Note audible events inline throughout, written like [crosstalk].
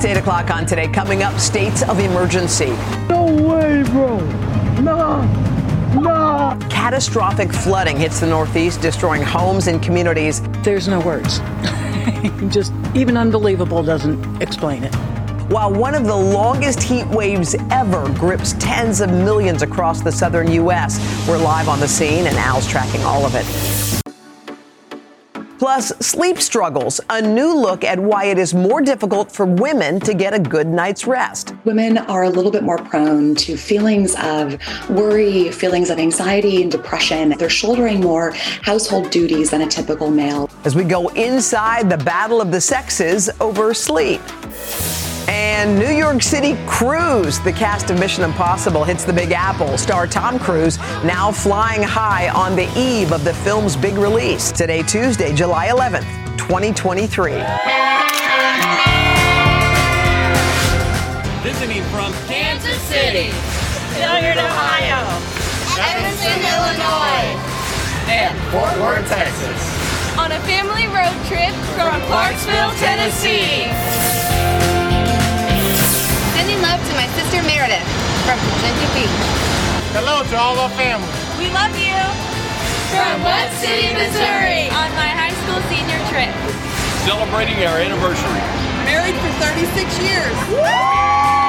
It's 8 o'clock on today. Coming up, states of emergency. No way, bro. Nah. Nah. Catastrophic flooding hits the Northeast, destroying homes and communities. There's no words. [laughs] Just even unbelievable doesn't explain it. While one of the longest heat waves ever grips tens of millions across the southern U.S., we're live on the scene and Al's tracking all of it. Plus, sleep struggles, a new look at why it is more difficult for women to get a good night's rest. Women are a little bit more prone to feelings of worry, feelings of anxiety and depression. They're shouldering more household duties than a typical male. As we go inside the battle of the sexes over sleep. And New York City Cruise, the cast of Mission Impossible, hits the Big Apple. Star Tom Cruise now flying high on the eve of the film's big release. Today, Tuesday, July 11th, 2023. Visiting from Kansas City, Hilliard, Ohio, Evanston, Illinois, and Fort Worth, Texas. On a family road trip from Clarksville, Tennessee. Sending love to my sister Meredith from Plenty Beach. Hello to all our family. We love you. From Mud City, Missouri. On my high school senior trip. Celebrating our anniversary. Married for 36 years.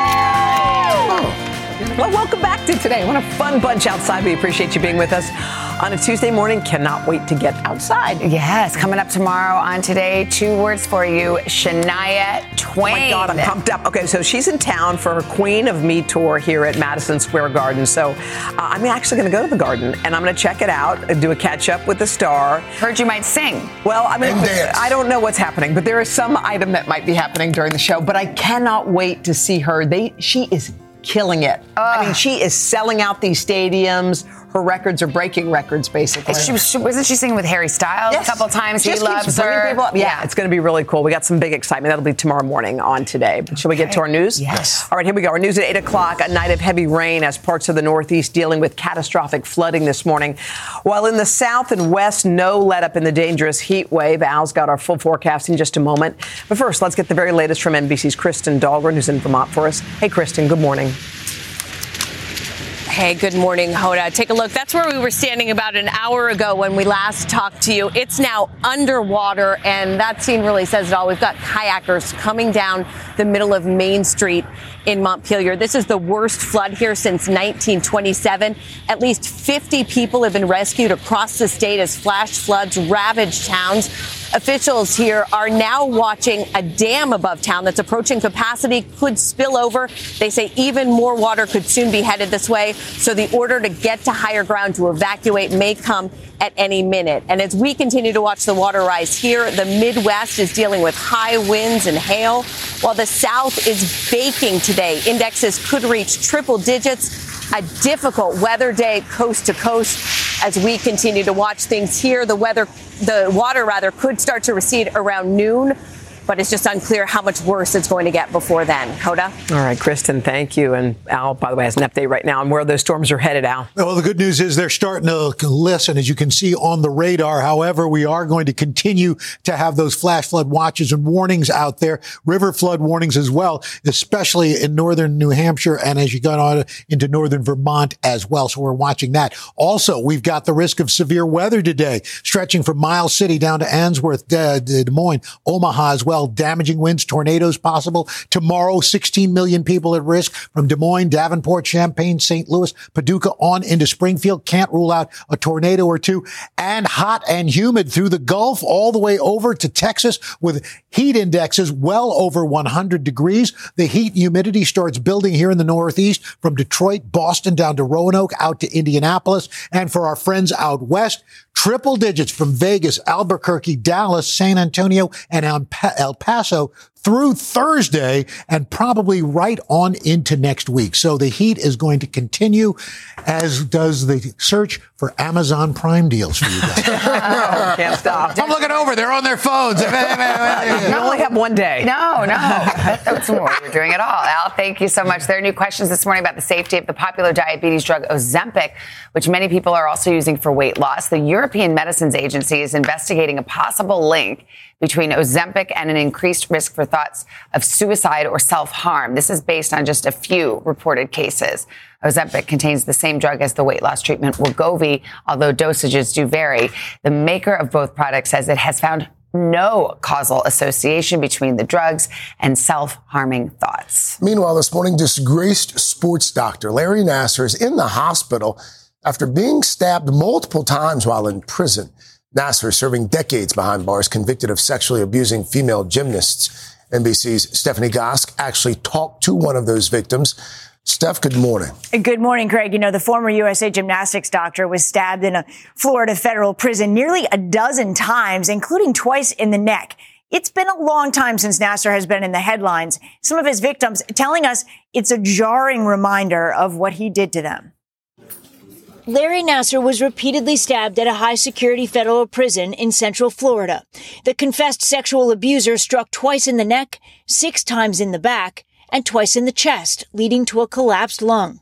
Well, welcome back to today. What a fun bunch outside. We appreciate you being with us on a Tuesday morning. Cannot wait to get outside. Yes, coming up tomorrow on today, two words for you Shania Twain. Oh my God, I'm pumped up. Okay, so she's in town for her Queen of Me tour here at Madison Square Garden. So uh, I'm actually going to go to the garden and I'm going to check it out and do a catch up with the star. Heard you might sing. Well, I mean, I don't know what's happening, but there is some item that might be happening during the show. But I cannot wait to see her. They, she is killing it. I mean, she is selling out these stadiums. Her records are breaking records, basically. She, was, she, wasn't she singing with Harry Styles Yes. a couple times? Just he loves her. people up. Yeah, it's going to be really cool. We got some big excitement. That'll be tomorrow morning on today. But shall we get to our news? Yes. All right, here we go. Our news at 8 o'clock. A night of heavy rain as parts of the Northeast dealing with catastrophic flooding this morning. While in the South and West, no let up in the dangerous heat wave. Al's got our full forecast in just a moment. But first, let's get the very latest from NBC's Kristen Dahlgren, who's in Vermont for us. Hey, Kristen, good morning. Hey, good morning, Hoda. Take a look. That's where we were standing about an hour ago when we last talked to you. It's now underwater, and that scene really says it all. We've got kayakers coming down the middle of Main Street in Montpelier. This is the worst flood here since 1927. At least 50 people have been rescued across the state as flash floods ravage towns. Officials here are now watching a dam above town that's approaching capacity, could spill over. They say even more water could soon be headed this way. So the order to get to higher ground to evacuate may come at any minute. And as we continue to watch the water rise here, the Midwest is dealing with high winds and hail, while the South is baking today. Indexes could reach triple digits. A difficult weather day coast to coast as we continue to watch things here. The weather, the water rather, could start to recede around noon, but it's just unclear how much worse it's going to get before then. Hoda? All right, Kristen, thank you. And Al, by the way, has an update right now on where those storms are headed, Al. Well, the good news is they're starting to listen, as you can see on the radar. However, we are going to continue to have those flash flood watches and warnings out there, river flood warnings as well, especially in northern New Hampshire and as you got on into northern Vermont as well. So we're watching that. Also, we've got the risk of severe weather today, stretching from Miles City down to Ainsworth, uh, Des Moines, Omaha as well. Damaging winds, tornadoes possible. Tomorrow, 16 million people at risk from Des Moines, Davenport, Champaign, St. Louis, Paducah on into Springfield. Can't rule out a tornado or two. And hot and humid through the Gulf all the way over to Texas with heat indexes well over 100 degrees. The heat and humidity starts building here in the Northeast from Detroit, Boston down to Roanoke out to Indianapolis. And for our friends out west, triple digits from Vegas, Albuquerque, Dallas, San Antonio, and El Paso through Thursday and probably right on into next week. So the heat is going to continue as does the search for Amazon Prime deals for you guys. [laughs] Can't stop. I'm looking over. They're on their phones. [laughs] [laughs] you only have one day. No, no. That's what you're doing it all. Al, thank you so much. There are new questions this morning about the safety of the popular diabetes drug Ozempic, which many people are also using for weight loss. The European Medicines Agency is investigating a possible link between Ozempic and an increased risk for thoughts of suicide or self harm. This is based on just a few reported cases. Ozempic contains the same drug as the weight loss treatment Wegovy, although dosages do vary. The maker of both products says it has found no causal association between the drugs and self-harming thoughts. Meanwhile, this morning, disgraced sports doctor Larry Nassar is in the hospital after being stabbed multiple times while in prison. Nassar, serving decades behind bars, convicted of sexually abusing female gymnasts. NBC's Stephanie Gosk actually talked to one of those victims. Steph, good morning. Good morning, Craig. You know, the former USA gymnastics doctor was stabbed in a Florida federal prison nearly a dozen times, including twice in the neck. It's been a long time since Nassar has been in the headlines. Some of his victims telling us it's a jarring reminder of what he did to them. Larry Nassar was repeatedly stabbed at a high security federal prison in central Florida. The confessed sexual abuser struck twice in the neck, six times in the back, and twice in the chest, leading to a collapsed lung.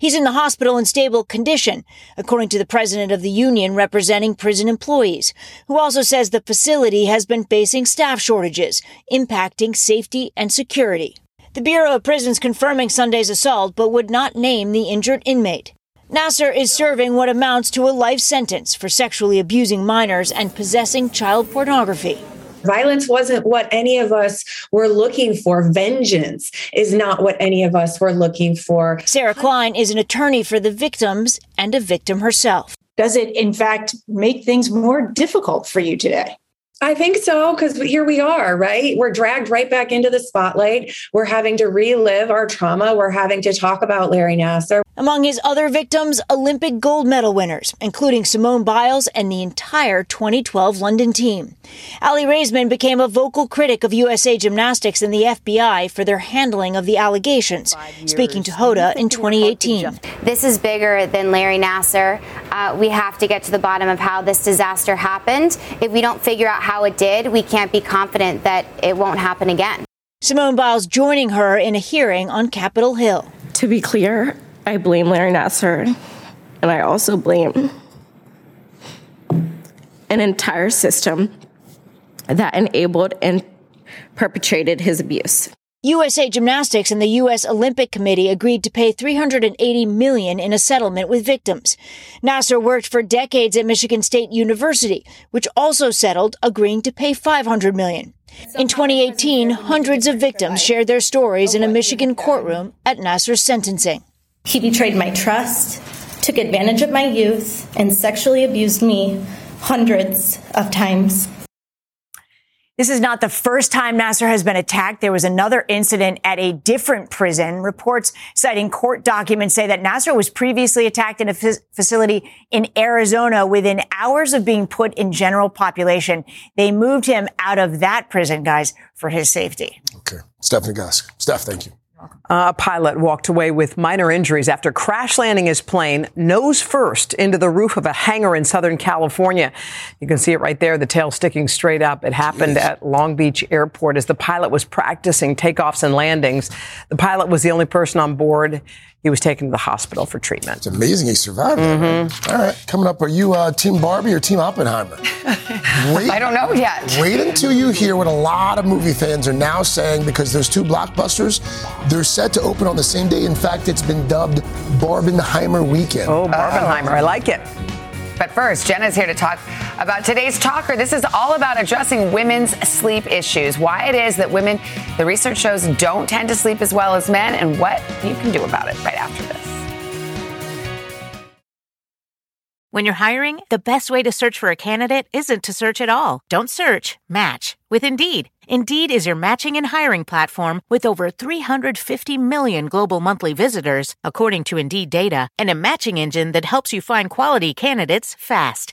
He's in the hospital in stable condition, according to the president of the union representing prison employees, who also says the facility has been facing staff shortages, impacting safety and security. The Bureau of Prisons confirming Sunday's assault, but would not name the injured inmate. Nassar is serving what amounts to a life sentence for sexually abusing minors and possessing child pornography. Violence wasn't what any of us were looking for. Vengeance is not what any of us were looking for. Sarah Klein is an attorney for the victims and a victim herself. Does it, in fact, make things more difficult for you today? I think so, because here we are, right? We're dragged right back into the spotlight. We're having to relive our trauma. We're having to talk about Larry Nassar. Among his other victims, Olympic gold medal winners, including Simone Biles and the entire 2012 London team. Aly Raisman became a vocal critic of USA Gymnastics and the FBI for their handling of the allegations, speaking to Hoda in 2018. This is bigger than Larry Nassar. Uh, we have to get to the bottom of how this disaster happened. If we don't figure out how it did, we can't be confident that it won't happen again. Simone Biles joining her in a hearing on Capitol Hill. To be clear, I blame Larry Nassar, and I also blame an entire system that enabled and perpetrated his abuse. USA Gymnastics and the US Olympic Committee agreed to pay 380 million in a settlement with victims. Nassar worked for decades at Michigan State University, which also settled agreeing to pay 500 million. In 2018, hundreds of victims shared their stories in a Michigan courtroom at Nassar's sentencing. He betrayed my trust, took advantage of my youth, and sexually abused me hundreds of times. This is not the first time Nassar has been attacked. There was another incident at a different prison. Reports citing court documents say that Nassar was previously attacked in a facility in Arizona within hours of being put in general population. They moved him out of that prison, guys, for his safety. Okay. Stephanie Gosk. Steph, thank you. A pilot walked away with minor injuries after crash landing his plane nose first into the roof of a hangar in Southern California. You can see it right there, the tail sticking straight up. It happened Jeez. at Long Beach Airport as the pilot was practicing takeoffs and landings. The pilot was the only person on board. He was taken to the hospital for treatment. It's amazing he survived. Mm-hmm. All right, coming up, are you uh, Team Barbie or Team Oppenheimer? [laughs] Wait, I don't know yet. Wait until you hear what a lot of movie fans are now saying because those two blockbusters, they're set to open on the same day. In fact, it's been dubbed Barbenheimer Weekend. Oh, Barbenheimer, I like it. But first, Jenna's here to talk about today's talker. This is all about addressing women's sleep issues, why it is that women, the research shows, don't tend to sleep as well as men, and what you can do about it right after this. When you're hiring, the best way to search for a candidate isn't to search at all. Don't search, match with Indeed. Indeed is your matching and hiring platform with over 350 million global monthly visitors, according to Indeed data, and a matching engine that helps you find quality candidates fast.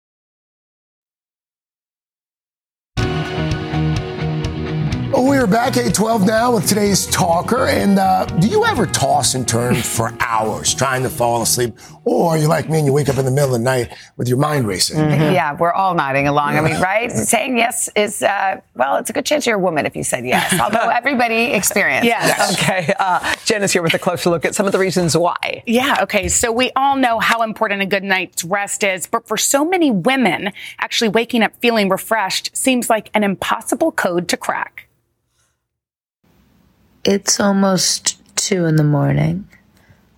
Well, we are back 812 now with today's talker. And uh, do you ever toss and turn for hours trying to fall asleep? Or are you like me and you wake up in the middle of the night with your mind racing? Mm-hmm. Yeah, we're all nodding along. I mean, right? [laughs] Saying yes is, uh, well, it's a good chance you're a woman if you said yes, [laughs] although everybody experienced yes. yes. Okay. Uh, Jen is here with a closer look at some of the reasons why. Yeah. Okay. So we all know how important a good night's rest is, but for so many women, actually waking up feeling refreshed seems like an impossible code to crack. It's almost two in the morning.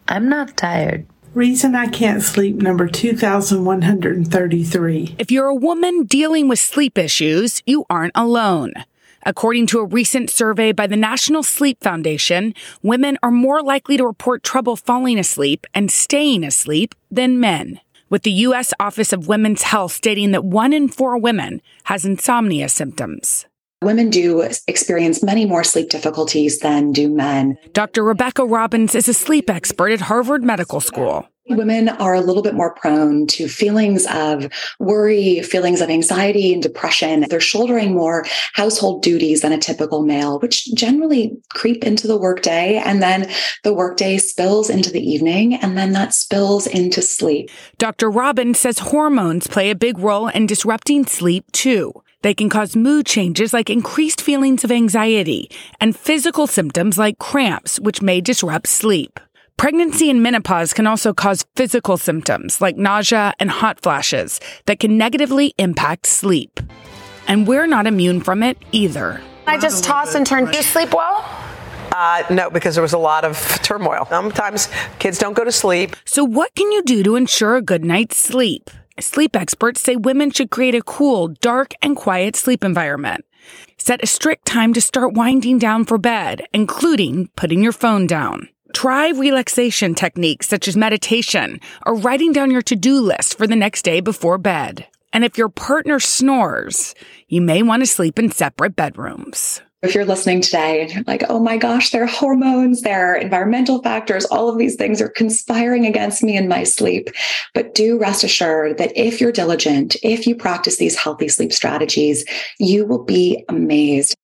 I'm not tired. Reason I can't sleep number 2133. If you're a woman dealing with sleep issues, you aren't alone. According to a recent survey by the National Sleep Foundation, women are more likely to report trouble falling asleep and staying asleep than men. With the U.S. Office of Women's Health stating that one in four women has insomnia symptoms. Women do experience many more sleep difficulties than do men. Dr. Rebecca Robbins is a sleep expert at Harvard Medical School. Women are a little bit more prone to feelings of worry, feelings of anxiety and depression. They're shouldering more household duties than a typical male, which generally creep into the workday. And then the workday spills into the evening, and then that spills into sleep. Dr. Robbins says hormones play a big role in disrupting sleep, too. They can cause mood changes like increased feelings of anxiety and physical symptoms like cramps, which may disrupt sleep. Pregnancy and menopause can also cause physical symptoms like nausea and hot flashes that can negatively impact sleep. And we're not immune from it either. I just toss and turn. Do you sleep well? Uh, no, because there was a lot of turmoil. Sometimes kids don't go to sleep. So, what can you do to ensure a good night's sleep? Sleep experts say women should create a cool, dark, and quiet sleep environment. Set a strict time to start winding down for bed, including putting your phone down. Try relaxation techniques such as meditation or writing down your to-do list for the next day before bed. And if your partner snores, you may want to sleep in separate bedrooms. If you're listening today and you're like, oh my gosh, there are hormones, there are environmental factors, all of these things are conspiring against me in my sleep. But do rest assured that if you're diligent, if you practice these healthy sleep strategies, you will be amazed.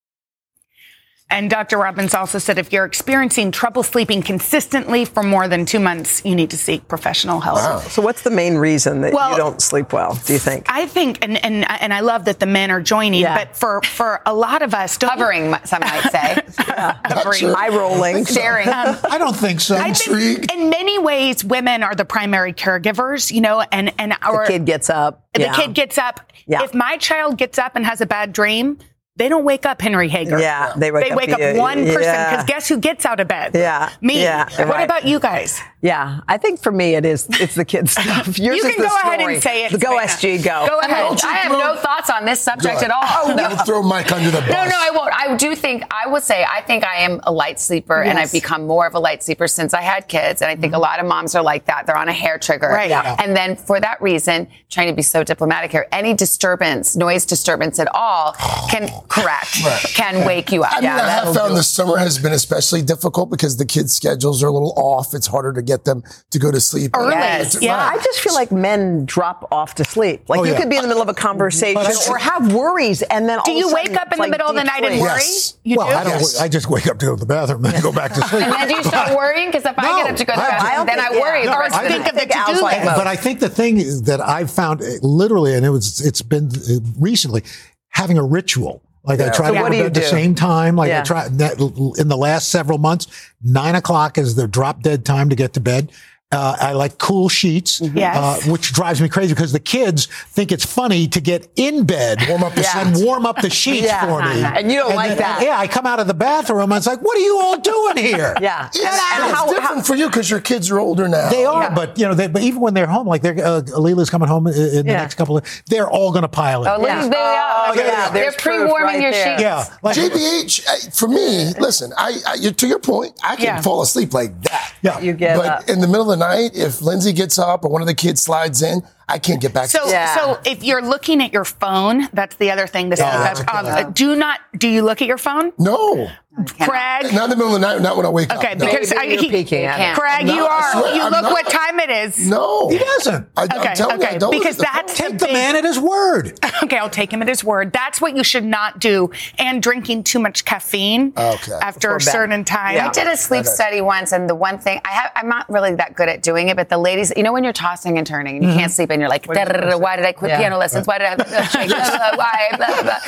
And Dr. Robbins also said if you're experiencing trouble sleeping consistently for more than two months, you need to seek professional help. Wow. So, what's the main reason that well, you don't sleep well? Do you think? I think, and and and I love that the men are joining, yeah. but for for a lot of us, hovering, some might say, [laughs] hovering, eye rolling, [laughs] staring. Um, I don't think so. I think in many ways, women are the primary caregivers, you know, and and our the kid gets up. The yeah. kid gets up. Yeah. If my child gets up and has a bad dream, they don't wake up Henry Hager. Yeah, they wake they up. wake up, one person because guess who gets out of bed? Yeah, me. Yeah, what right. about you guys? Yeah, I think for me it is it's the kids stuff. [laughs] Yours you is can the go story. ahead and say it. Go SG, go. Go ahead. I have no thoughts on this subject at all. Oh, no. throw Mike under the bus. No, no, I won't. I do think I will say I think I am a light sleeper, yes. and I've become more of a light sleeper since I had kids. And I think mm-hmm. a lot of moms are like that. They're on a hair trigger, right? Yeah. And then for that reason, trying to be so diplomatic here, any disturbance, noise disturbance at all, can correct, right. can wake you up. I mean, yeah, I have found the summer has been especially difficult because the kids' schedules are a little off. It's harder to get them to go to sleep early. Yes. Yeah, I just feel like men drop off to sleep. Like oh, you yeah. could be in the middle of a conversation or have worries, and then do you wake up in the middle of the night and worry? Yes. You well, do? I don't. Yes. I just wake up to go to the bathroom and go back to sleep. [laughs] and then do you start worrying? Because if no, I get up to go to the bathroom, then I worry. No, or think of the to-do list. But I think the thing that I've found uh, literally, and it was, it's been uh, recently, having a ritual. Like Yeah. I try So to go to bed at the same time. Like Yeah. I try that in the last several months, nine o'clock is the drop dead time to get to bed. Uh, I like cool sheets, Yes. uh, which drives me crazy because the kids think it's funny to get in bed Warm up the and sheets. warm up the sheets Yeah. for me. And you don't like that. Yeah, I come out of the bathroom and it's like, what are you all doing here? Yeah. [laughs] Yeah, it's different for you because your kids are older now. They are, but you know, they, but even when they're home, like they're uh, Leela's coming home in, in the next couple of, they're all going to pile in. Oh, Yeah. they Oh, are. yeah, They're pre-warming right your there. sheets. yeah, like, JBH, uh, for me, listen, I, I to your point, I can Yeah. fall asleep like that. yeah. You get but up. in the middle of the night, if Lindsay gets up or one of the kids slides in, I can't get back. So, to Yeah. so if you're looking at your phone, that's the other thing. This Yeah, is, that's um, do not. Do you look at your phone, no, Craig? not in the middle of the night, not when I wake Okay, up. No. because I, he, peeking at can't. Craig, No, you are. swear, you I'm look not. what time it is. no, he doesn't. I, Okay, I'm telling you, I don't because that's the. Take the man at his word. [laughs] Okay, I'll take him at his word. That's what you should not do. And drinking too much caffeine Okay. after a bed. certain time. I did a sleep study once, and the one thing I have, I'm not really that good at doing it, but the ladies, you know, when you're tossing and turning and you mm-hmm. can't sleep, and you're like, why did I quit piano lessons? Why did I? [laughs] Why? Blah, blah.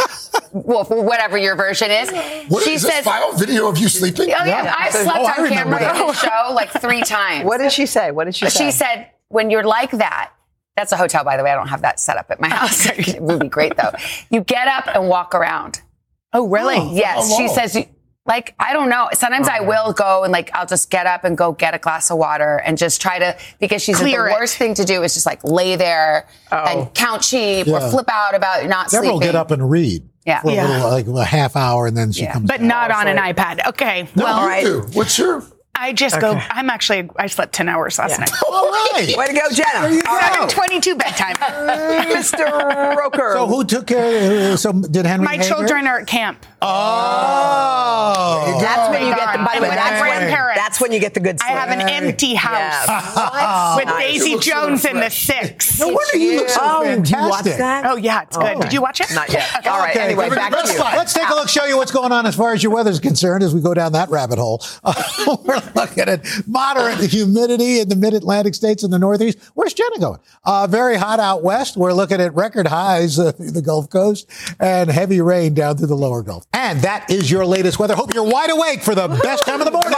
Well, whatever your version is. She says, file video of you sleeping? "Oh yeah, oh, I slept Oh, on remember camera that. in the show like three times." What did she say? What did she say? She said, when you're like that, that's a hotel, by the way. I don't have that set up at my [laughs] house. it would be great, though. You get up and walk around. Oh, really? Oh, yes. how She long? says, like, I don't know. Sometimes I oh, will go and, like, I'll just get up and go get a glass of water and just try to, because she said the it. worst thing to do is just, like, lay there and count sheep or flip out about not Deborah will sleeping. get up and read Yeah. for a little, like a half hour, and then she Yeah. comes. But back. not on an iPad. Okay. No, well, you. What's your? I just go. I'm actually. I slept 10 hours last night. [laughs] All right. Way to go, Jenna. go. 7:22 bedtime. [laughs] Mr. Roker. So who took care? So did Henry? My Hager? children are at camp. Oh, That's when you get the, by the way, And that's when, grandparents. That's when you get the good stuff. I have an empty house [laughs] Yes. with Nice. Daisy It looks so Jones in the six. no wonder you look so Oh, did you watch that? Oh yeah, it's good. Did you watch it? Not yet. All right. Okay, Anyway, give it back the to best you. Let's take a look, show you what's going on as far as your weather's concerned as we go down that rabbit hole. [laughs] we're looking at moderate humidity in the mid Atlantic states and the Northeast. Where's Jenna going? Uh, very hot out west. We're looking at record highs uh, through the Gulf Coast and heavy rain down through the lower Gulf. And that is your latest weather. Hope you're wide awake for the best time of the morning.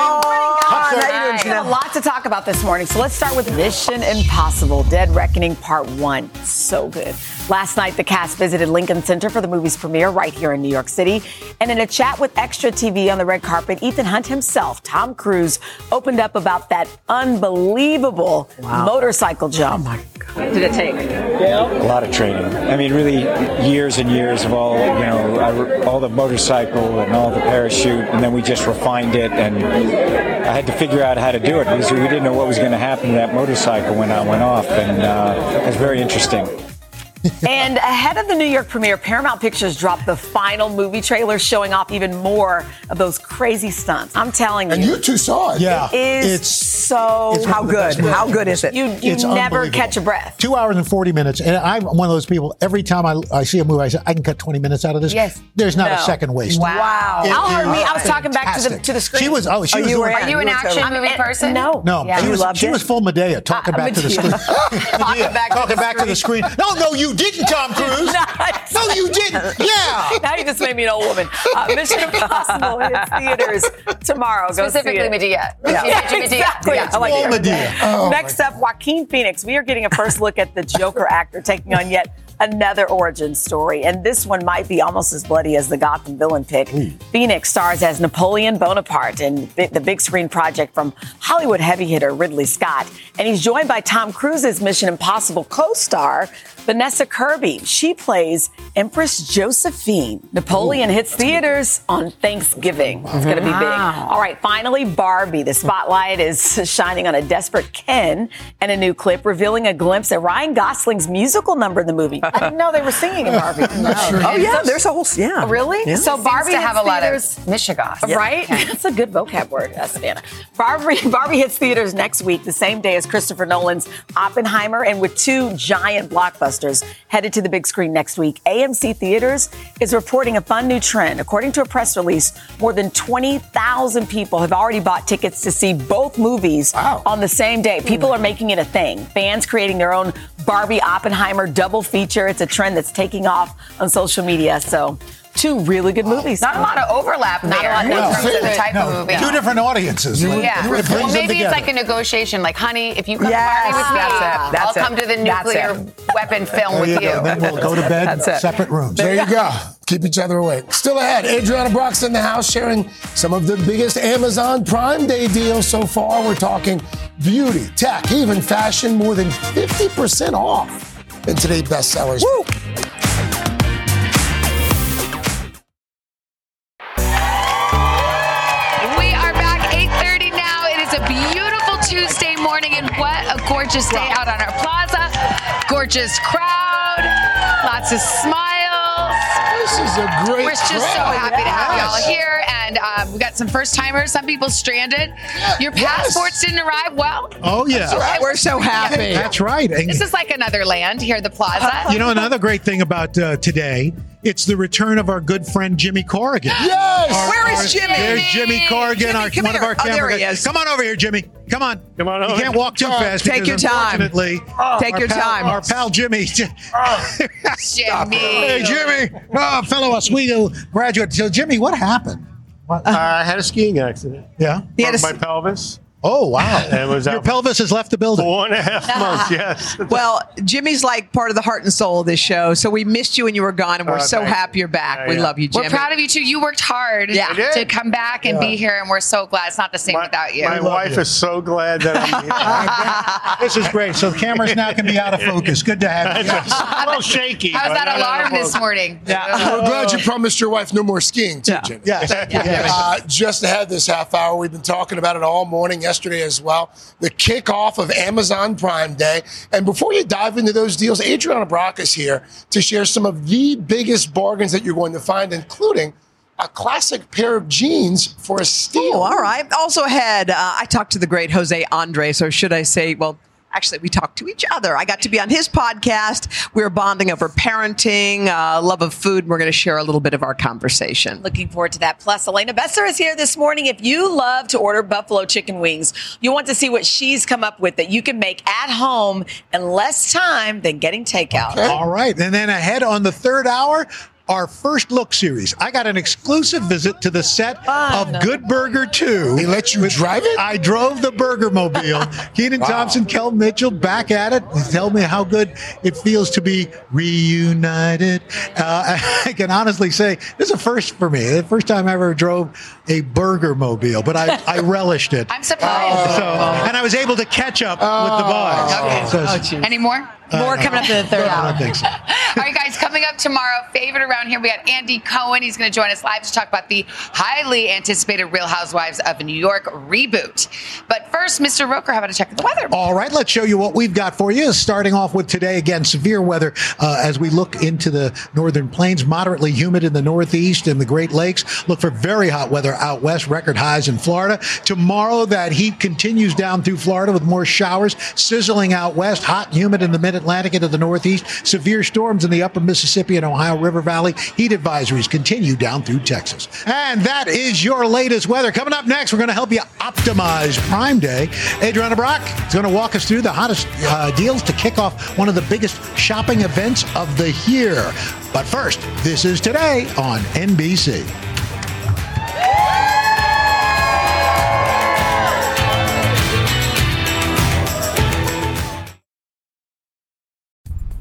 There. you doing, a lot to talk about this morning, so let's start with Mission Impossible Dead Reckoning Part 1. So good. Last night, the cast visited Lincoln Center for the movie's premiere right here in New York City. And in a chat with Extra TV on the red carpet, Ethan Hunt himself, Tom Cruise, opened up about that unbelievable motorcycle jump. What did it take? A lot of training. I mean, really, years and years of all you know, all the motorcycle and all the parachute, and then we just refined it. And I had to figure out how to do it because we didn't know what was going to happen to that motorcycle when I went off, and uh, it was very interesting. And ahead of the New York premiere, Paramount Pictures dropped the final movie trailer showing off even more of those crazy stunts. I'm telling you. And you two saw it. Yeah. It is It's- so it's How of the best good? How good is it? You, you It's never catch a breath. Two hours and 40 minutes. And I'm one of those people, every time I, I see a movie, I say, I can cut 20 minutes out of this. Yes. There's not No. a second waste. Wow. It Al heard me. I was talking back to the to the screen. She was, oh, she Oh, was you were in. Are you an You action totally- movie person? No. No, Yeah. she You was, she was full Madea, talking Uh, back to the screen. [laughs] Talking back to talking the back to the screen. No, no, you didn't, Tom [laughs] Cruise. No, you didn't. [laughs] Yeah. now you just made me an old woman. Uh, Mission [laughs] Impossible hits theaters tomorrow. Go Specifically. Madea. Yeah, Madea. exactly. Yeah. I like Full. Madea. Oh, Next up, Joaquin Phoenix. We are getting a first look at the Joker actor taking on yet another origin story, and this one might be almost as bloody as the Gotham villain pick. Phoenix stars as Napoleon Bonaparte in the big screen project from Hollywood heavy hitter Ridley Scott, and he's joined by Tom Cruise's Mission Impossible co-star Vanessa Kirby. She plays Empress Josephine. Napoleon hits theaters on Thanksgiving. It's going to be big. All right, finally, Barbie. The spotlight is shining on a desperate Ken and a new clip revealing a glimpse at Ryan Gosling's musical number in the movie. [laughs] I didn't know they were singing in Barbie. [laughs] Oh yeah, there's a whole yeah. Really? Yeah. So Seems Barbie to have a lot theaters- of mishegas. Right? [laughs] That's a good vocab word, Savannah. Barbie, Barbie hits theaters next week, the same day as Christopher Nolan's Oppenheimer, and with two giant blockbusters headed to the big screen next week. AMC Theaters is reporting a fun new trend. According to a press release, more than 20,000 people have already bought tickets to see both movies on the same day. People are making it a thing. Fans creating their own Barbie Oppenheimer double feature. It's a trend that's taking off on social media. So two really good movies. Not a lot of overlap Not a there lot in of terms of the type No, of movie. two different audiences. Yeah. It Well, maybe it's like a negotiation. Like, honey, if you come Yes, party with me, that's it. That's I'll it. come to the nuclear weapon film There with you you. go. Then we'll go to [laughs] bed That's it. separate rooms. There you go. Keep each other awake. Still ahead, Adrianna Brach's in the house sharing some of the biggest Amazon Prime Day deals so far. We're talking beauty, tech, even fashion, more than 50% off in today's bestsellers. We Tuesday morning and what a gorgeous day out on our plaza. Gorgeous crowd. Lots of smiles. This is a great We're just so crowd. happy to have y'all here and um, we got some first timers, some people stranded. Your passports didn't arrive well. Oh, yeah. Okay. We're so happy. That's right. And- This is like another land here at the plaza. You know, another great thing about uh, today, it's the return of our good friend Jimmy Corrigan. Yes! Our- Where is our- Jimmy? There's Jimmy Corrigan, Jimmy, our, come one of here. our Oh, there he guys. is. Come on over here, Jimmy. Come on. Come on over. You can't walk too fast. Take your time. unfortunately, oh. Take your pal- time. Our pal Jimmy. [laughs] Jimmy. hey, Jimmy. Oh, fellow Oswego graduate. So, Jimmy, what happened? What? I had a skiing accident. yeah. He had a my pelvis. Oh, wow. [laughs] It was Your pelvis has left the building. four and a half [laughs] months. Yes. [laughs] Well, Jimmy's like part of the heart and soul of this show. So we missed you when you were gone, and we're Oh, so happy you're back. Yeah, we yeah. love you, Jimmy. We're proud of you too. You worked hard Yeah. To come back and be here, and we're so glad. It's not the same My, without you. my wife you. is so glad that I'm here. This is great. So, cameras now can be out of focus. Good to have you. a little shaky. How's but that not out of alarm this focus. morning? We're glad you promised your wife no more skiing, too, Jimmy. Yes. yes. Uh, just ahead this half hour, we've been talking about it all morning, yesterday as well. The kickoff of Amazon Prime Day. And before you dive into those deals, Adrianna Brach is here to share some of the biggest bargains that you're going to find, including a classic pair of jeans for a steal. Oh, all right. Also ahead, uh, I talked to the great Jose Andres, or should I say, well, actually, we talked to each other. I got to be on his podcast. We were bonding over parenting, uh, love of food. and We're going to share a little bit of our conversation. Looking forward to that. Plus, Elena Besser is here this morning. If you love to order buffalo chicken wings, you want to see what she's come up with that you can make at home in less time than getting takeout. All right. And then ahead on the third hour, our first look series. I got an exclusive visit to the set of Good Burger 2. They let you drive it? I drove the Burger Mobile. [laughs] Kenan Thompson, Kel Mitchell back at it. Tell me how good it feels to be reunited. Uh, [laughs] I can honestly say this is a first for me. The first time I ever drove a Burger Mobile, but I, I [laughs] relished it. I'm surprised. So, and I was able to catch up with the boys. Okay. So it's- Any more? More coming up in the third I hour. don't think so. [laughs] All right, guys, coming up tomorrow, favorite around here, we got Andy Cohen. He's going to join us live to talk about the highly anticipated Real Housewives of New York reboot. But first, Mr. Roker, how about a check of the weather? All right, let's show you what we've got for you. Starting off with today, again, severe weather uh, as we look into the northern plains, moderately humid in the northeast and the Great Lakes. Look for very hot weather out west, record highs in Florida. Tomorrow, that heat continues down through Florida with more showers, sizzling out west, hot and humid in the mid Atlantic into the northeast, severe storms in the upper Mississippi and Ohio River Valley. Heat advisories continue down through Texas. And that is your latest weather. Coming up next, we're going to help you optimize Prime Day. Adrianna Brach is going to walk us through the hottest uh, deals to kick off one of the biggest shopping events of the year. But first, this is today on NBC.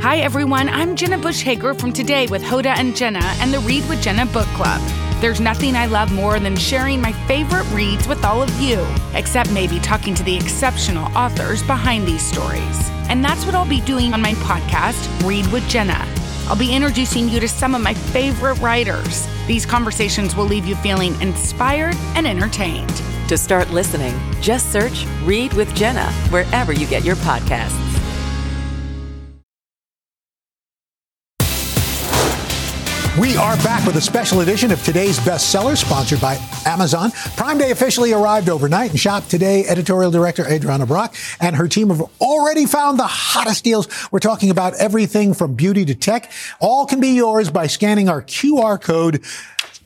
Hi, everyone. I'm Jenna Bush Hager from Today with Hoda and Jenna and the Read with Jenna book club. There's nothing I love more than sharing my favorite reads with all of you, except maybe talking to the exceptional authors behind these stories. And that's what I'll be doing on my podcast, Read with Jenna. I'll be introducing you to some of my favorite writers. These conversations will leave you feeling inspired and entertained. To start listening, just search Read with Jenna wherever you get your podcasts. We are back with a special edition of today's bestseller, sponsored by Amazon. Prime Day officially arrived overnight, and Shop Today editorial director Adrianna Brach and her team have already found the hottest deals. We're talking about everything from beauty to tech. All can be yours by scanning our QR code.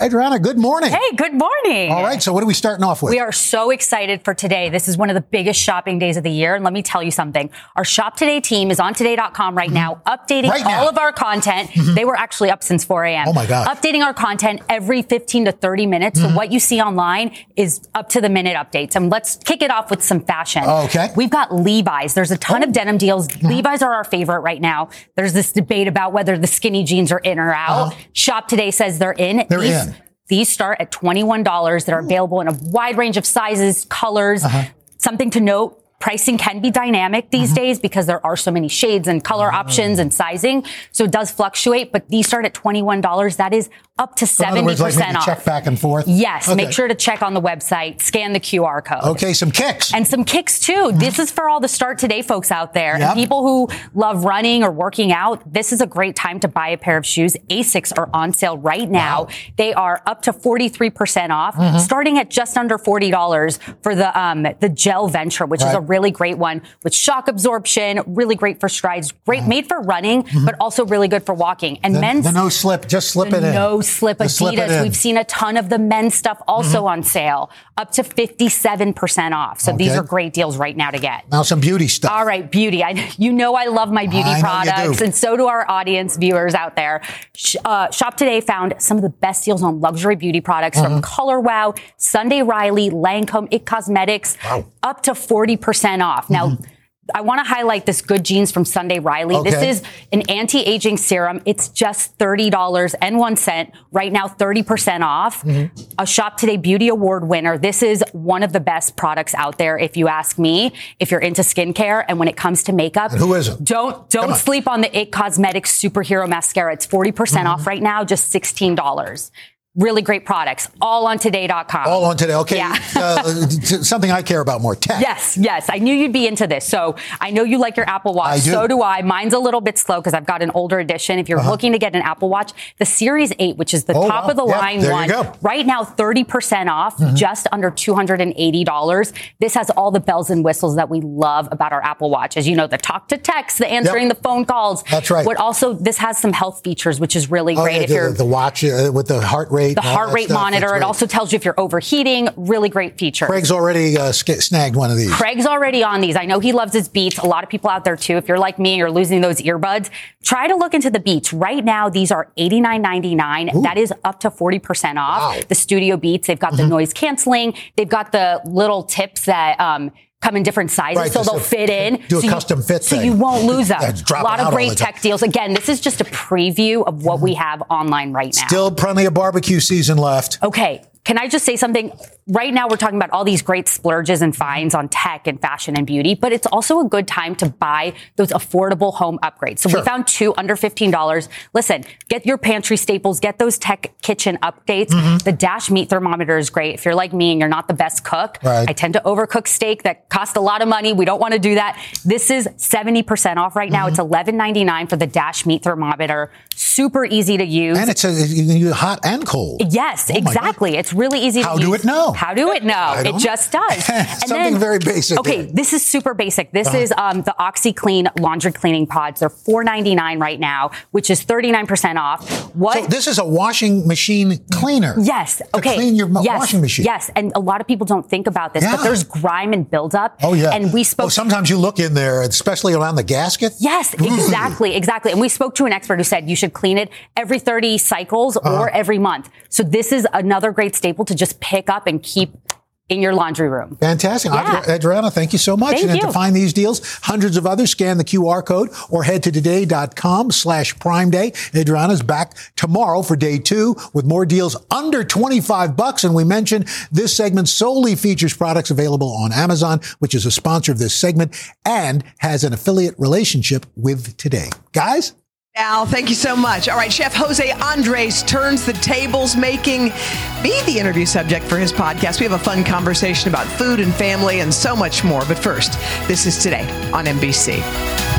Adrianna, good morning. Hey, good morning. All right, so what are we starting off with? We are so excited for today. This is one of the biggest shopping days of the year. And let me tell you something. Our Shop Today team is on today.com right now, mm-hmm. updating Right now. all of our content. Mm-hmm. They were actually up since 4 a.m. Oh, my God. Updating our content every 15 to 30 minutes. So mm-hmm. what you see online is up to the minute updates. And let's kick it off with some fashion. Oh, okay. We've got Levi's. There's a ton of oh. denim deals. Levi's are our favorite right now. There's this debate about whether the skinny jeans are in or out. Uh-huh. Shop Today says they're in. They're in. These start at $21 that are available in a wide range of sizes, colors. Uh-huh. Something to note. Pricing can be dynamic these uh-huh. days because there are so many shades and color options and ah. sizing. So it does fluctuate, but these start at $21. That is up to So 70% words, like maybe off. check back and forth. Yes, Okay. make sure to check on the website, scan the QR code. Okay, some kicks. And some kicks too. This is for all the start today folks out there. Yep. And people who love running or working out. This is a great time to buy a pair of shoes. Asics are on sale right now. They are up to 43% off, Mhm. starting at just under $40 for the, um, the gel venture, which is a really great one with shock absorption, really great for strides, great made for running, but also really good for walking. And the, men's the no slip, just slip it in. no slip slip Adidas. in. We've seen a ton of the men's stuff also on sale, up to 57% off. So these are great deals right now to get. Now some beauty stuff. All right, beauty. I, you know I love my beauty I products, and so do our audience viewers out there. Uh, Shop Today found some of the best deals on luxury beauty products from Mhm. Color Wow, Sunday Riley, Lancome, It Cosmetics, up to 40% off. Now, I want to highlight this Good Genes from Sunday Riley. This is an anti-aging serum. It's just $30 and one cent. Right now, 30% off. A Shop Today Beauty Award winner. This is one of the best products out there, if you ask me, if you're into skincare. And when it comes to makeup, And who isn't? don't, don't on. sleep on the It Cosmetics Superhero Mascara. It's 40% Mm-hmm. off right now, just $16. Really great products. All on today.com. All on today. Okay. Yeah. [laughs] uh, something I care about more. Tech. Yes, yes. I knew you'd be into this. So I know you like your Apple Watch. I do. So do I. Mine's a little bit slow because I've got an older edition. If you're Uh-huh. looking to get an Apple Watch, the Series 8, which is the Oh, top wow. of the Yep, line one, right now 30% off, Mhm. just under $280. This has all the bells and whistles that we love about our Apple Watch. As you know, the talk to text, the answering the phone calls. That's right. What also, this has some health features, which is really Oh, great yeah, if you're the, the watch uh, with the heart rate. The heart rate monitor. That's It great. also tells you if you're overheating. Really great feature. Craig's already uh, snagged one of these. Craig's already on these. I know he loves his Beats. A lot of people out there too. If you're like me, you're losing those earbuds. Try to look into the Beats. Right now, these are $89.99. That is up to 40% off. The Studio Beats. They've got the noise canceling. They've got the little tips that, um, Come in different sizes, Right, so they'll a- fit in. do a so you- custom fit So thing. you won't lose them. A lot of great the time. tech deals. Again, this is just a preview of what we have online right now. Still plenty of barbecue season left. Okay. Can I just say something? Right now, we're talking about all these great splurges and finds on tech and fashion and beauty, but it's also a good time to buy those affordable home upgrades. So Sure. we found two under $15. Listen, get your pantry staples, get those tech kitchen updates. Mm-hmm. The Dash meat thermometer is great. If you're like me and you're not the best cook, Right. I tend to overcook steak that costs a lot of money. We don't want to do that. This is 70% off right now. Mm-hmm. It's $11.99 for the Dash meat thermometer. Super easy to use. And it's a, you hot and cold. Yes, Oh exactly. It's really easy to use. How to do use. it know? How do it know? I It just does. [laughs] And Something very basic Okay, there. this is super basic. This Uh-huh. is um, the OxiClean laundry cleaning pods. They're $4.99 right now, which is 39% off. What? So this is a washing machine cleaner. Yes. To Okay. clean your yes. washing machine. Yes. And a lot of people don't think about this, Yeah. but there's grime and buildup. Oh yeah. And we spoke Oh, sometimes you look in there, especially around the gasket. Yes, [laughs] exactly, exactly. And we spoke to an expert who said you should clean it every 30 cycles Uh-huh. or every month. So this is another great staple to just pick up and keep in your laundry room. Fantastic. Yeah. Adri- Adrianna, thank you so much. Thank and you. to find these deals, hundreds of others, scan the QR code or head to today.com slash prime day. Adrianna's back tomorrow for day two with more deals under 25 bucks. And we mentioned this segment solely features products available on Amazon, which is a sponsor of this segment and has an affiliate relationship with today. Guys? Al, thank you so much. All right, Chef Jose Andres turns the tables, making me the interview subject for his podcast. We have a fun conversation about food and family and so much more. But first, this is today on NBC.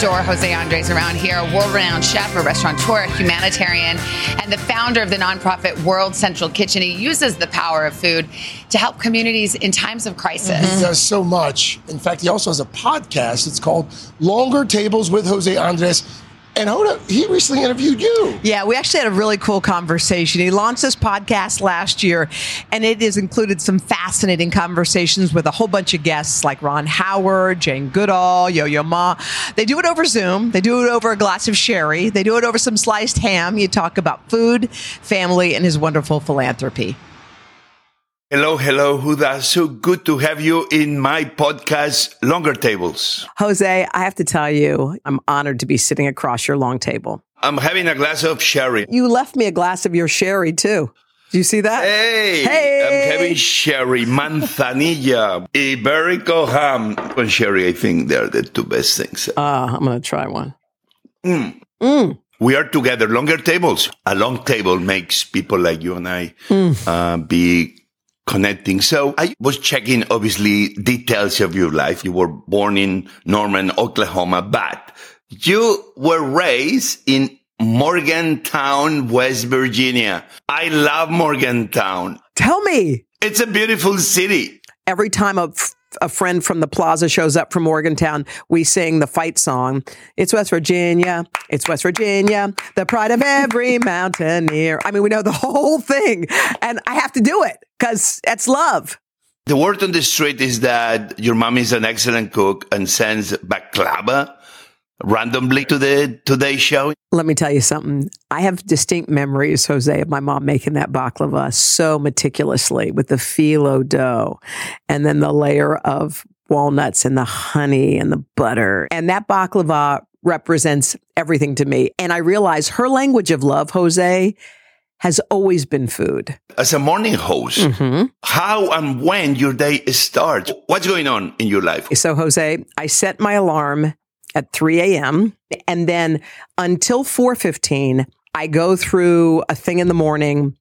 Adore Jose Andres around here, a world renowned chef, a restaurateur, a humanitarian, and the founder of the nonprofit World Central Kitchen. He uses the power of food to help communities in times of crisis. He does so much. In fact, he also has a podcast. It's called Longer Tables with Jose Andres. And Hoda, he recently interviewed you. Yeah, we actually had a really cool conversation. He launched this podcast last year, and it has included some fascinating conversations with a whole bunch of guests like Ron Howard, Jane Goodall, Yo Yo Ma. They do it over Zoom, they do it over a glass of sherry, they do it over some sliced ham. You talk about food, family, and his wonderful philanthropy. Hello, hello, Hoda. So good to have you in my podcast, Longer Tables. Jose, I have to tell you, I'm honored to be sitting across your long table. I'm having a glass of sherry. You left me a glass of your sherry too. Do you see that? Hey, Hey. I'm having sherry, manzanilla, Iberico ham, and sherry. I think they're the two best things. Uh, I'm going to try one. Mm. Mm. We are together. Longer tables. A long table makes people like you and I Mm. uh, be connecting. So I was checking, obviously, details of your life. You were born in Norman, Oklahoma, but you were raised in Morgantown, West Virginia. I love Morgantown. Tell me. It's a beautiful city. Every time a, a friend from the plaza shows up from Morgantown, we sing the fight song. It's West Virginia. It's West Virginia. The pride of every [laughs] mountaineer. I mean, we know the whole thing. And I have to do it because it's love. The word on the street is that your mom is an excellent cook and sends baklava randomly to the Today Show. Let me tell you something. I have distinct memories, Jose, of my mom making that baklava so meticulously with the phyllo dough and then the layer of walnuts and the honey and the butter. And that baklava represents everything to me. And I realize her language of love, Jose, has always been food. As a morning host, Mm-hmm. how and when your day starts, what's going on in your life? So, Jose, I set my alarm at 3 a.m. and then until 4:15, I go through a thing in the morning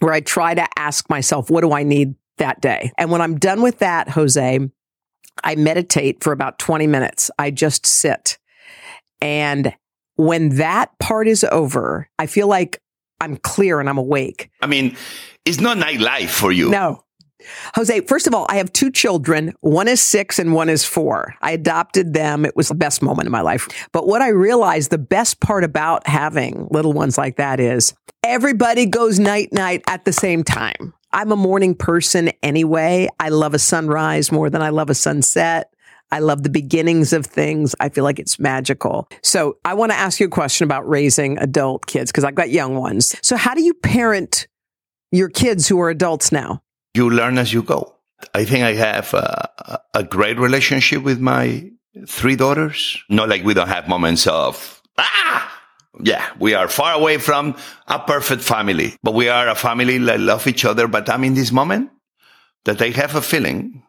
where I try to ask myself, what do I need that day? And when I'm done with that, Jose, I meditate for about 20 minutes. I just sit. And when that part is over, I feel like I'm clear and I'm awake. I mean, it's not nightlife for you. No. Jose, first of all, I have two children. One is six and one is four. I adopted them. It was the best moment in my life. But what I realized the best part about having little ones like that is everybody goes night night at the same time. I'm a morning person anyway. I love a sunrise more than I love a sunset. I love the beginnings of things. I feel like it's magical. So I want to ask you a question about raising adult kids because I've got young ones. So how do you parent your kids who are adults now? You learn as you go. I think I have a, a- great relationship with my three daughters. Not like we don't have moments of, ah! Yeah, we are far away from a perfect family, but we are a family that love each other. But I'm in this moment that I have a feeling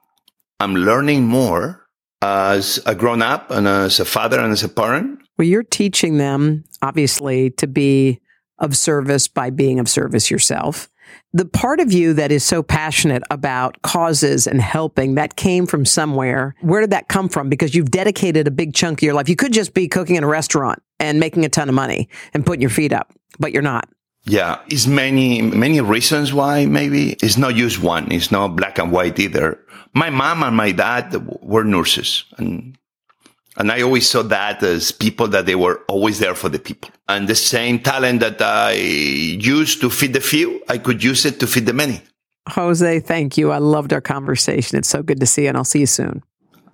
I'm learning more as a grown up and as a father and as a parent. Well, you're teaching them, obviously, to be of service by being of service yourself. The part of you that is so passionate about causes and helping, that came from somewhere. Where did that come from? Because you've dedicated a big chunk of your life. You could just be cooking in a restaurant and making a ton of money and putting your feet up, but you're not. Yeah, it's many, many reasons why maybe. It's not just one. It's not black and white either. My mom and my dad were nurses and, and I always saw that as people that they were always there for the people. And the same talent that I used to feed the few, I could use it to feed the many. Jose, thank you. I loved our conversation. It's so good to see you, and I'll see you soon.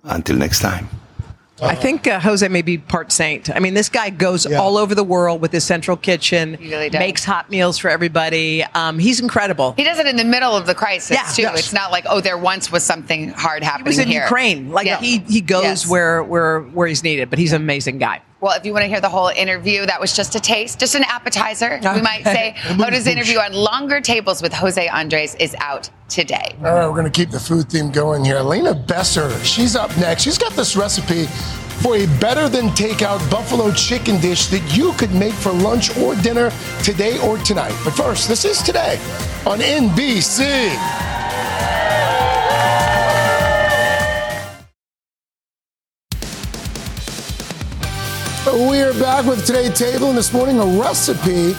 Until next time. I think uh, Jose may be part saint. I mean, this guy goes all over the world with his central kitchen, really does. makes hot meals for everybody. Um, he's incredible. He does it in the middle of the crisis Yeah. too. Yes. It's not like oh, there once was something hard happening. He happening was in here. Ukraine. Like Yeah. he he goes Yes. where where where he's needed. But he's an amazing guy. Well, if you want to hear the whole interview, that was just a taste, just an appetizer. We might [laughs] say. Hoda's interview on longer tables with Jose Andres is out today. All right, we're going to keep the food theme going here. Elena Besser, she's up next. She's got this recipe for a better than takeout buffalo chicken dish that you could make for lunch or dinner today or tonight. But first, this is today on NBC. We are back with today's table, and this morning a recipe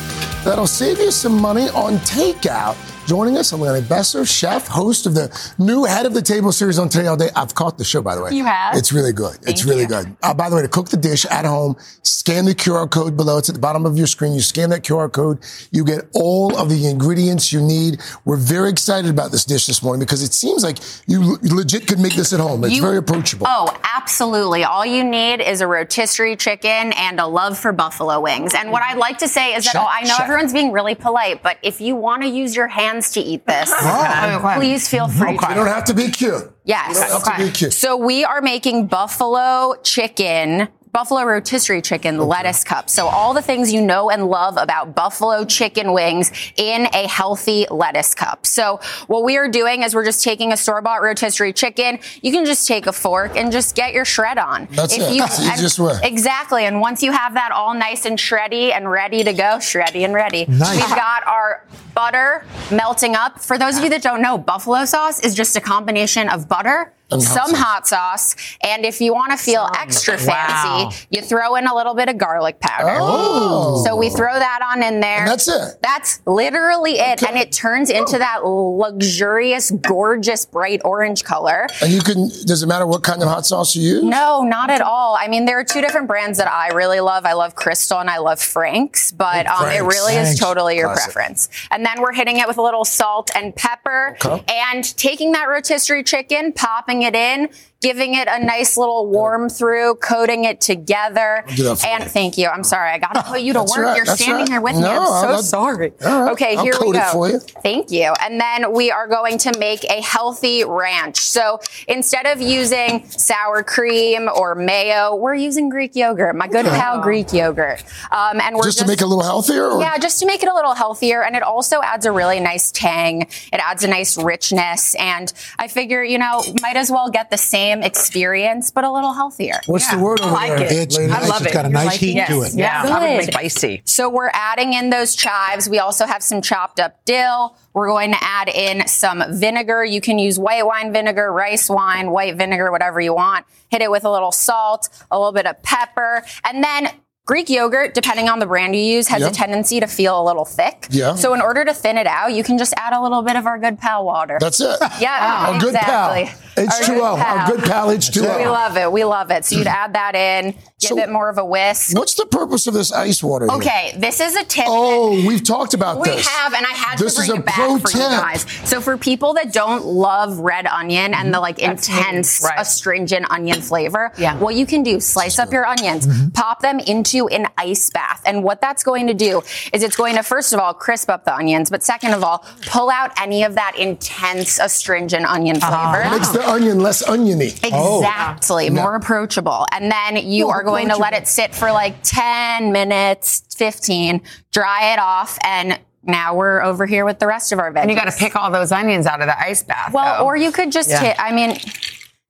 that'll save you some money on takeout. Joining us, I'm Elena Besser, chef, host of the new Head of the Table series on Today All Day. I've caught the show, by the way. You have? It's really good. it's really good. Uh, by the way, to cook the dish at home, scan the QR code below. It's at the bottom of your screen. You scan that QR code. You get all of the ingredients you need. We're very excited about this dish this morning because it seems like you legit could make this at home. It's You- very approachable. Oh, absolutely. All you need is a rotisserie chicken and a love for buffalo wings. And what I'd like to say is that Chef, oh, I know chef. everyone's being really polite, but if you want to use your hands to eat this, [laughs] oh, um, please feel free You don't have to be cute. Yes. You don't have to be cute. So we are making buffalo chicken. Buffalo rotisserie chicken lettuce cup. So all the things you know and love about buffalo chicken wings in a healthy lettuce cup. So what we are doing is we're just taking a store-bought rotisserie chicken. You can just take a fork and just get your shred on. That's it. That's the and- easiest way. Exactly. And once you have that all nice and shreddy and ready to go, shreddy and ready. Nice. We've got our butter melting up. For those of you that don't know, buffalo sauce is just a combination of butter, And hot some sauce. hot sauce, and if you want to feel extra Wow. fancy, you throw in a little bit of garlic powder. Oh. So we throw that on in there. And that's it? That's literally it. And it turns into that luxurious, gorgeous, bright orange color. And you can, does it matter what kind of hot sauce you use? No, not at all. I mean, there are two different brands that I really love. I love Crystal and I love Frank's, but um, it really Frank's. is totally your Classic. preference. And then we're hitting it with a little salt and pepper Okay. and taking that rotisserie chicken, popping it in, giving it a nice little warm through, coating it together. I'll do that for and you. thank you. I'm sorry. I got to [laughs] put you to work. right, You're standing right. here with me. I'm so I'll- sorry. right, Okay, I'll here we go. for you. Thank you. And then we are going to make a healthy ranch. So instead of using sour cream or mayo, we're using Greek yogurt, my good Okay. pal Greek yogurt. Um, and we're Just to make it a little healthier? Or? yeah, just to make it a little healthier. And it also adds a really nice tang. It adds a nice richness. And I figure, you know, might as well get the same experience, but a little healthier. What's the word over like there? it. It's ladies? nice. It's got a nice heat to it. Yeah, Good. I would make spicy. So we're adding in those chives. We also have some chopped up dill. We're going to add in some vinegar. You can use white wine vinegar, rice wine, white vinegar, whatever you want. Hit it with a little salt, a little bit of pepper, and then Greek yogurt, depending on the brand you use, has Yeah. a tendency to feel a little thick. Yeah. So in order to thin it out, you can just add a little bit of our good pal water. That's it. Yeah, Our good pal. H2O. Our good pal H2O. We love it. We love it. So you'd add that in, give So- it more of a whisk. What's the purpose of this ice water? here? Okay, this is a tip. Oh, we've talked about We this. We have, and I had This to is bring a it back pro for tip. you guys. So for people that don't love red onion and the like intense, Right. astringent onion flavor, yeah. what you can do, slice up your onions, mm-hmm. pop them into an ice bath. And what that's going to do is it's going to, first of all, crisp up the onions, but second of all, pull out any of that intense, astringent onion uh-huh. flavor. Makes the onion less oniony. Oh. Exactly, more approachable. And then you More are going to let it sit for like 10 minutes, 15, dry it off, and now we're over here with the rest of our veggies. And you got to pick all those onions out of the ice bath. Well, though. or you could just Yeah. hit, I mean,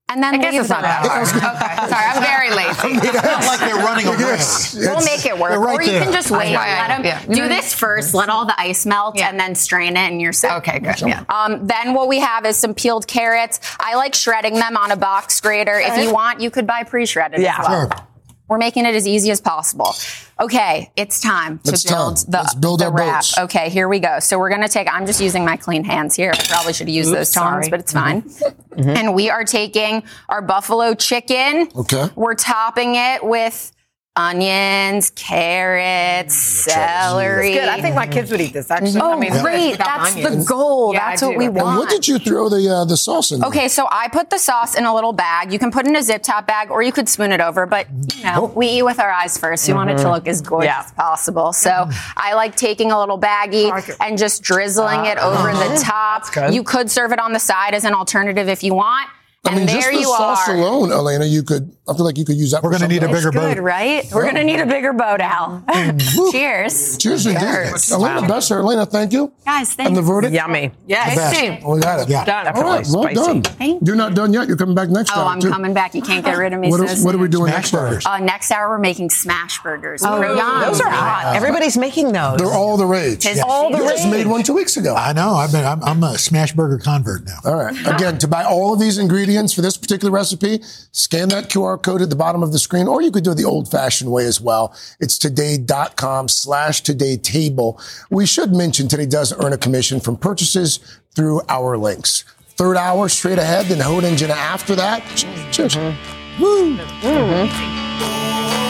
and then I guess leave it's not them. that hard. okay, [laughs] sorry, I'm very [laughs] lazy. It's not like they're running around. We'll make it work. Right or you there. can just wait. Yeah, yeah, let 'em yeah. do this first. Let all the ice melt and then strain it and you're set. Okay, good. Yeah. Um, then what we have is some peeled carrots. I like shredding them on a box grater. If you want, you could buy pre-shredded Yeah. as well. Sure. We're making it as easy as possible. Okay, it's time to It's build time. the, Let's build the our wrap. boats. Okay, here we go. So we're gonna take. I'm just using my clean hands here. I probably should use those tongs, sorry. but it's mm-hmm. fine. Mm-hmm. And we are taking our buffalo chicken. Okay. We're topping it with onions, carrots, mm, celery. Good. I think my kids would eat this. Actually, Oh, I mean, oh, great! That's onions. the goal. Yeah, I That's what do. we And And want. what did you throw the uh, the sauce in? there? Okay, so I put the sauce in a little bag. You can put it in a zip top bag or you could spoon it over, but you mm-hmm. know, we eat with our eyes first. We want it to mm-hmm. look as gorgeous Yeah. as possible. So I like taking a little baggie and just drizzling it over the ah, top. You could serve it on the side as an alternative if you want. I And mean, just the sauce are. alone, Elena, you could. I feel like you could use that. We're gonna need a bigger else. Good, right? We're gonna need a bigger boat, Al. [laughs] Cheers. Cheers, indeed. Cheers. Elena Besser, Elena, thank you. Guys, thanks. And the verdict. Yummy. Yes. Best. We got it. Yeah. Done. All right, well Definitely done. spicy. You're not done yet. You're coming back next time. Oh, time. I'm too. coming back. You can't get rid of me. What, so are, what are we doing next hour? Uh, next hour, we're making smash burgers. Oh, Protein. Those are hot. Everybody's making those. They're all the rage. It's all the you just made one two weeks ago. I know. I've been, I'm, I'm a smash burger convert now. All right. Again, to buy all of these ingredients. Ingredients for this particular recipe, scan that QR code at the bottom of the screen, or you could do it the old fashioned way as well. It's today.com slash today table. We should mention today does earn a commission from purchases through our links. Third hour straight ahead, then Hoda and Jenna after that. Cheers. Mm-hmm. Woo. Mm-hmm. Mm-hmm.